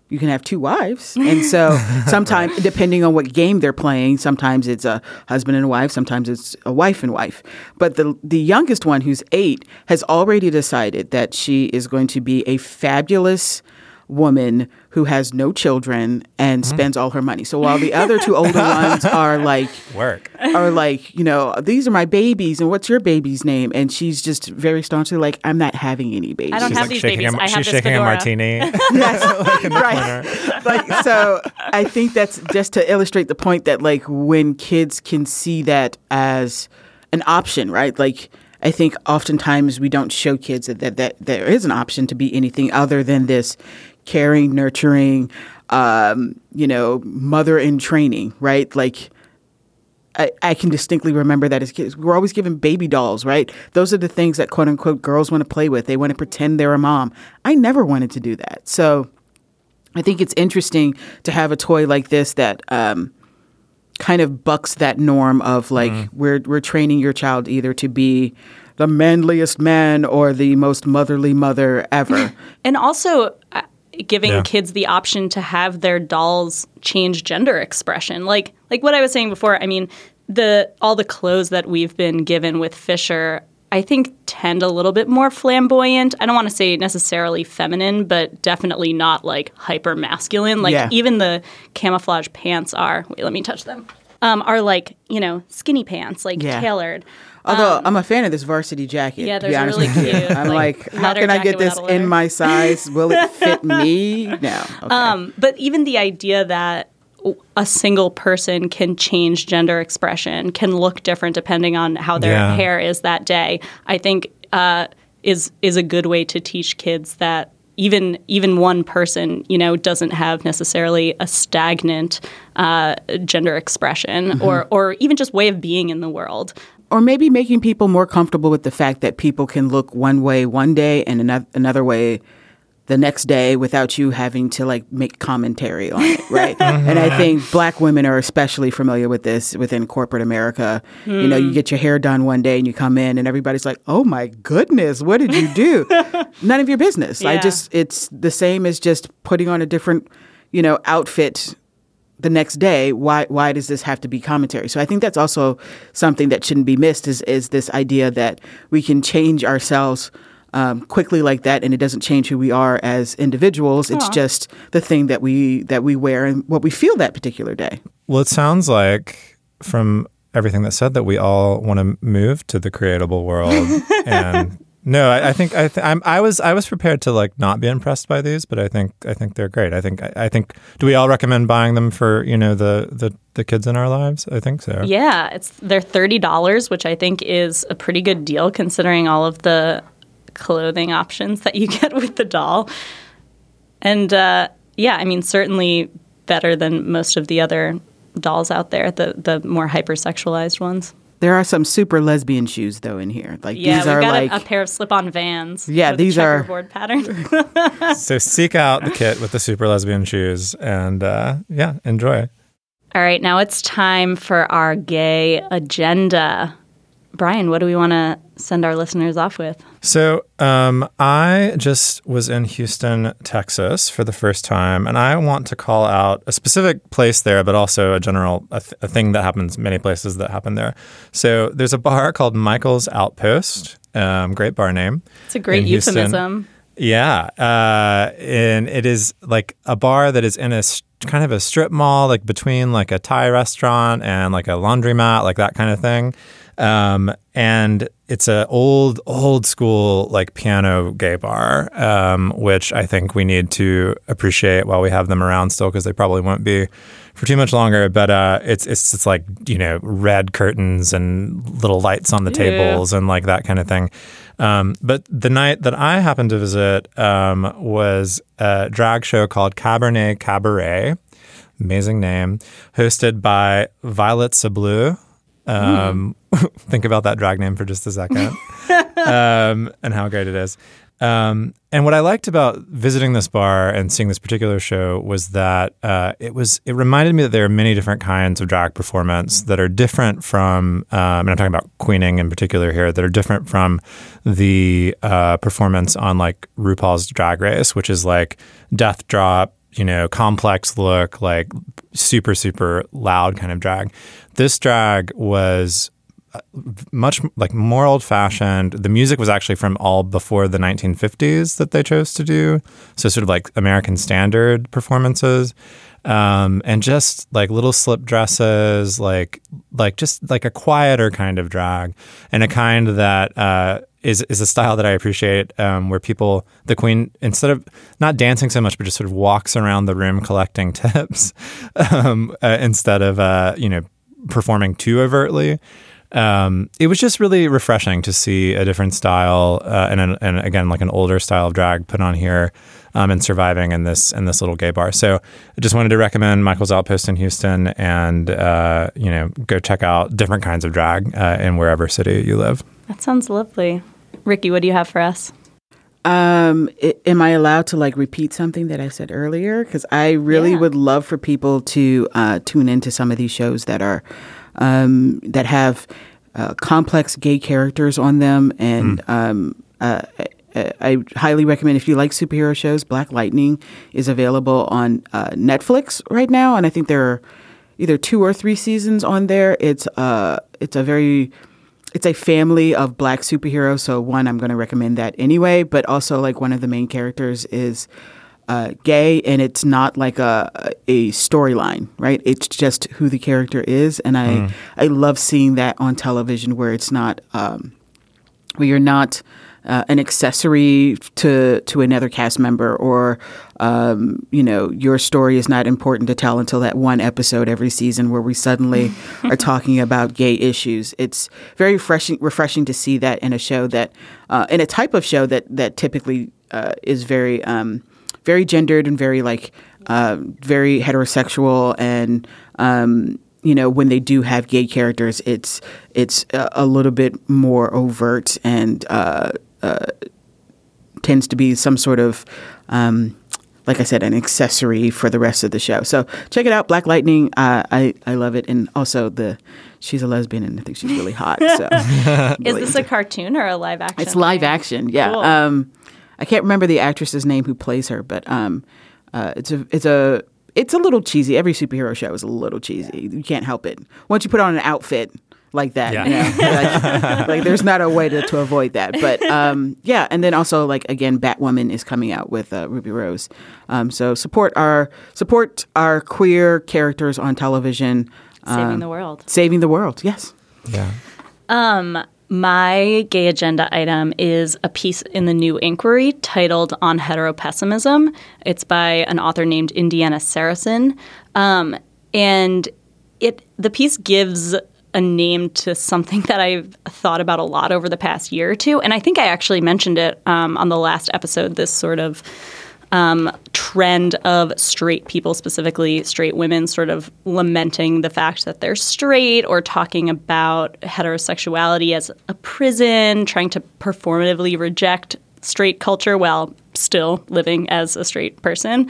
you can have two wives. And so [LAUGHS] sometimes, depending on what game they're playing, sometimes it's a husband and wife, sometimes it's a wife and wife. But the, the youngest one, who's eight, has already decided that she is going to be a fabulous woman who has no children and mm-hmm. spends all her money. So while the other two older [LAUGHS] ones are like, Work. are like, you know, these are my babies, and what's your baby's name? And she's just very staunchly like, I'm not having any babies. I don't She's have like these babies. A, I have she's this shaking a fedora. martini. [LAUGHS] [LAUGHS] right. like so I think that's just to illustrate the point that like when kids can see that as an option, right? Like I think oftentimes we don't show kids that, that, that there is an option to be anything other than this caring, nurturing, um, you know, mother in training, right? Like I, I can distinctly remember that as kids. We're always given baby dolls, right? Those are the things that quote unquote girls want to play with. They want to pretend they're a mom. I never wanted to do that. So I think it's interesting to have a toy like this that um, kind of bucks that norm of like we're we're training your child either to be the manliest man or the most motherly mother ever. [LAUGHS] And also giving Yeah. kids the option to have their dolls change gender expression. Like like what I was saying before, I mean, the all the clothes that we've been given with Fisher I think tend a little bit more flamboyant. I don't want to say necessarily feminine, but definitely not like hyper masculine. Like Yeah. even the camouflage pants are. Wait, let me touch them. Um, are like you know skinny pants, like Yeah. tailored. Although I'm a fan of this varsity jacket. Um, yeah, to there's be honest really with you. cute, I'm like, like, how can I get this in my [LAUGHS] size? Will it fit me? No. [LAUGHS] Okay. Um, but even the idea that a single person can change gender expression, can look different depending on how their Yeah. hair is that day. I think uh, is is a good way to teach kids that even even one person, you know, doesn't have necessarily a stagnant uh, gender expression or or even just way of being in the world. Or maybe making people more comfortable with the fact that people can look one way one day and another, another way the next day without you having to like make commentary on it, [LAUGHS] right? And I uh-huh. think black women are especially familiar with this within corporate America. You know, you hmm. get your hair done one day and you come in and everybody's like, "Oh my goodness, what did you do?" [LAUGHS] None of your business. I just it's the same as just putting on a different, you know, outfit the next day why why does this have to be commentary? So i think that's also something that shouldn't be missed is is this idea that we can change ourselves um, quickly like that and it doesn't change who we are as individuals. It's just the thing that we that we wear and what we feel that particular day. Well, it sounds like from everything that said that we all want to move to the creatable world. [LAUGHS] and no, I, I think I th- I was I was prepared to like not be impressed by these, but I think I think they're great. I think I, I think do we all recommend buying them for you know the the the kids in our lives? I think so. Yeah, it's they're thirty dollars, which I think is a pretty good deal considering all of the clothing options that you [LAUGHS] get with the doll. And uh, yeah, I mean certainly better than most of the other dolls out there, the the more hypersexualized ones. There are some super lesbian shoes though in here like Yeah, these we've are got like a, a pair of slip-on Vans. Yeah, with these are- checkerboard pattern. [LAUGHS] So seek out the kit with the super lesbian shoes and uh, yeah, enjoy. All right, now it's time for our gay agenda. Bryan, what do we want to send our listeners off with? So um, I just was in Houston, Texas for the first time, and I want to call out a specific place there, but also a general a, th- a thing that happens many places that happen there. So there's a bar called Michael's Outpost. Um, great bar name. It's a great euphemism. Yeah, uh, and it is like a bar that is in a s- kind of a strip mall, like between like a Thai restaurant and like a laundromat, like that kind of thing. Um, and it's a old, old school like piano gay bar, um, which I think we need to appreciate while we have them around still, because they probably won't be for too much longer. But uh, it's it's it's like you know red curtains and little lights on the tables and like that kind of thing. Um, but the night that I happened to visit um, was a drag show called Cabernet Cabaret, amazing name, hosted by Violet Sablou. Um, [LAUGHS] Think about that drag name for just a second [LAUGHS] um, and how great it is. Um, and what I liked about visiting this bar and seeing this particular show was that uh, it was it reminded me that there are many different kinds of drag performance that are different from, um, and I'm talking about queening in particular here, that are different from the uh, performance on like RuPaul's Drag Race, which is like death drop, you know, complex look, like super super loud kind of drag. This drag was much like more old fashioned. The music was actually from all before the 1950s that they chose to do. So sort of like American standard performances. Um, and just like little slip dresses, like like just like a quieter kind of drag, and a kind that uh, is is a style that I appreciate, um, where people the queen instead of not dancing so much, but just sort of walks around the room collecting [LAUGHS] tips um, uh, instead of uh, you know performing too overtly um, it was just really refreshing to see a different style uh, and, an, and again like an older style of drag put on here um, and surviving in this in this little gay bar. So I just wanted to recommend Michael's Outpost in Houston and uh, you know go check out different kinds of drag uh, in wherever city you live. That sounds lovely. Ricky, what do you have for us? Um, i- am I allowed to like repeat something that I said earlier? Because I really Yeah. would love for people to uh, tune into some of these shows that are um, that have uh, complex gay characters on them, and um, uh, I, I highly recommend if you like superhero shows. Black Lightning is available on uh, Netflix right now, and I think there are either two or three seasons on there. It's uh, it's a very it's a family of black superheroes. So one, I'm going to recommend that anyway. But also, like one of the main characters is uh, gay, and it's not like a a storyline, right? It's just who the character is, and I I love seeing that on television where it's not um, where you're not uh, an accessory to to another cast member, or um, you know, your story is not important to tell until that one episode every season where we suddenly [LAUGHS] are talking about gay issues. It's very refreshing refreshing to see that in a show that uh, in a type of show that that typically uh, is very um, very gendered and very like uh, very heterosexual and um, you know when they do have gay characters it's it's a, a little bit more overt and uh, uh, tends to be some sort of um, like I said, an accessory for the rest of the show. So check it out, Black Lightning. Uh, I I love it, and also the she's a lesbian, and I think she's really hot. So [LAUGHS] [LAUGHS] Is this a cartoon or a live action? it's live action, yeah. Cool. Um, I can't remember the actress's name who plays her, but um, uh, it's a it's a it's a little cheesy. Every superhero show is a little cheesy. You can't help it. Once you put on an outfit like that, Yeah. you know, [LAUGHS] like, like, there's not a way to, to avoid that. But um, yeah, and then also like again, Batwoman is coming out with uh, Ruby Rose. Um, so support our support our queer characters on television. Saving um, the world. Saving the world. Yes. Yeah. Um, my gay agenda item is a piece in the New Inquiry titled "On Heteropessimism." It's by an author named Indiana Seresin, um, and it the piece gives a name to something that I've thought about a lot over the past year or two, and I think I actually mentioned it um, on the last episode. This sort of um, trend of straight people, specifically straight women, sort of lamenting the fact that they're straight or talking about heterosexuality as a prison, trying to performatively reject straight culture while still living as a straight person.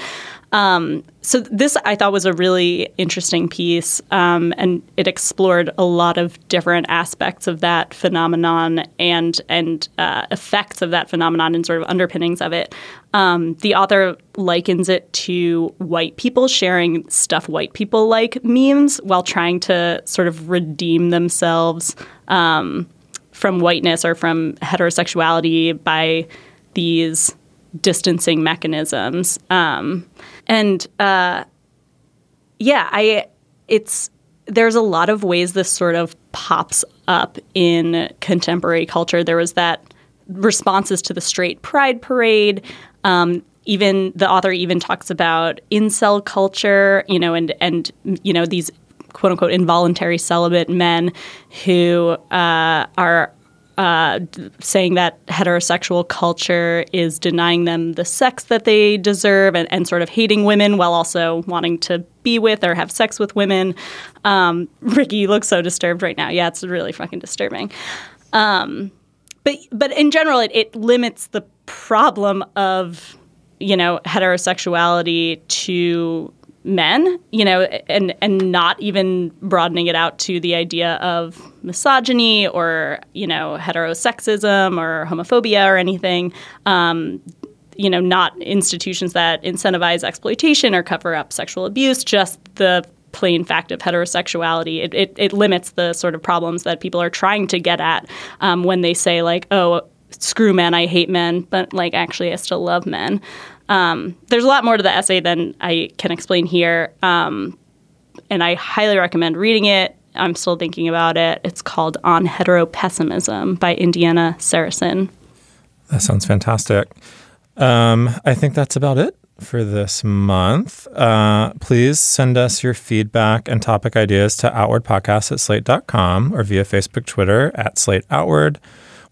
Um, so this I thought was a really interesting piece, um, and it explored a lot of different aspects of that phenomenon and and uh, effects of that phenomenon and sort of underpinnings of it. Um, the author likens it to white people sharing stuff white people like memes while trying to sort of redeem themselves um, from whiteness or from heterosexuality by these distancing mechanisms. Um, and uh, yeah, I it's there's a lot of ways this sort of pops up in contemporary culture. There was that responses to the straight pride parade. Um, even the author even talks about incel culture, you know, and and you know these quote unquote involuntary celibate men who uh, are uh, saying that heterosexual culture is denying them the sex that they deserve and, and sort of hating women while also wanting to be with or have sex with women. Um, Ricky, you look so disturbed right now. Yeah, it's really fucking disturbing. Um, but but in general, it, it limits the problem of you know heterosexuality to men, you know, and and not even broadening it out to the idea of misogyny or you know heterosexism or homophobia or anything. Um, you know, not institutions that incentivize exploitation or cover up sexual abuse, just the plain fact of heterosexuality. It, it, it limits the sort of problems that people are trying to get at um, when they say, like, oh, screw men, I hate men, but like, actually, I still love men. Um, there's a lot more to the essay than I can explain here. Um, and I highly recommend reading it. I'm still thinking about it. It's called On Heteropessimism by Indiana Seresin. That sounds fantastic. Um, I think that's about it for this month. Uh, please send us your feedback and topic ideas to outwardpodcast at slate.com or via Facebook, Twitter at Slate Outward.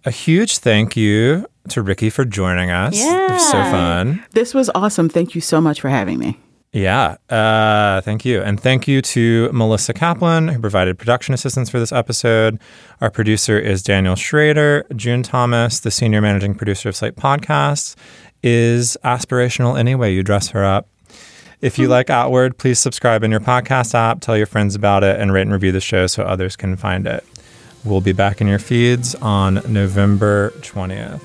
A huge thank you to Ricky for joining us. It was so fun. This was awesome. Thank you so much for having me. Yeah. Uh, thank you. And thank you to Melissa Kaplan, who provided production assistance for this episode. Our producer is Daniel Schroeder. June Thomas, the senior managing producer of Slate Podcasts, is aspirational anyway. you dress her up. If you like Outward, please subscribe in your podcast app, tell your friends about it, and rate and review the show so others can find it. We'll be back in your feeds on November 20th.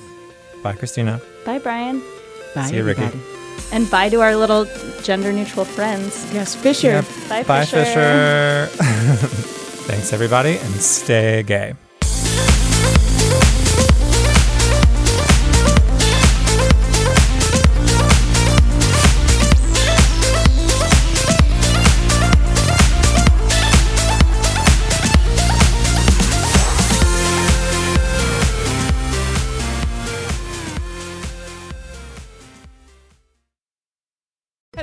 Bye, Christina. Bye, Bryan. Bye, See you, Ricky. everybody. And bye to our little gender neutral friends. Yes, Fisher. Yep. Bye, Bye, Fisher. Fisher. [LAUGHS] Thanks, everybody, and stay gay.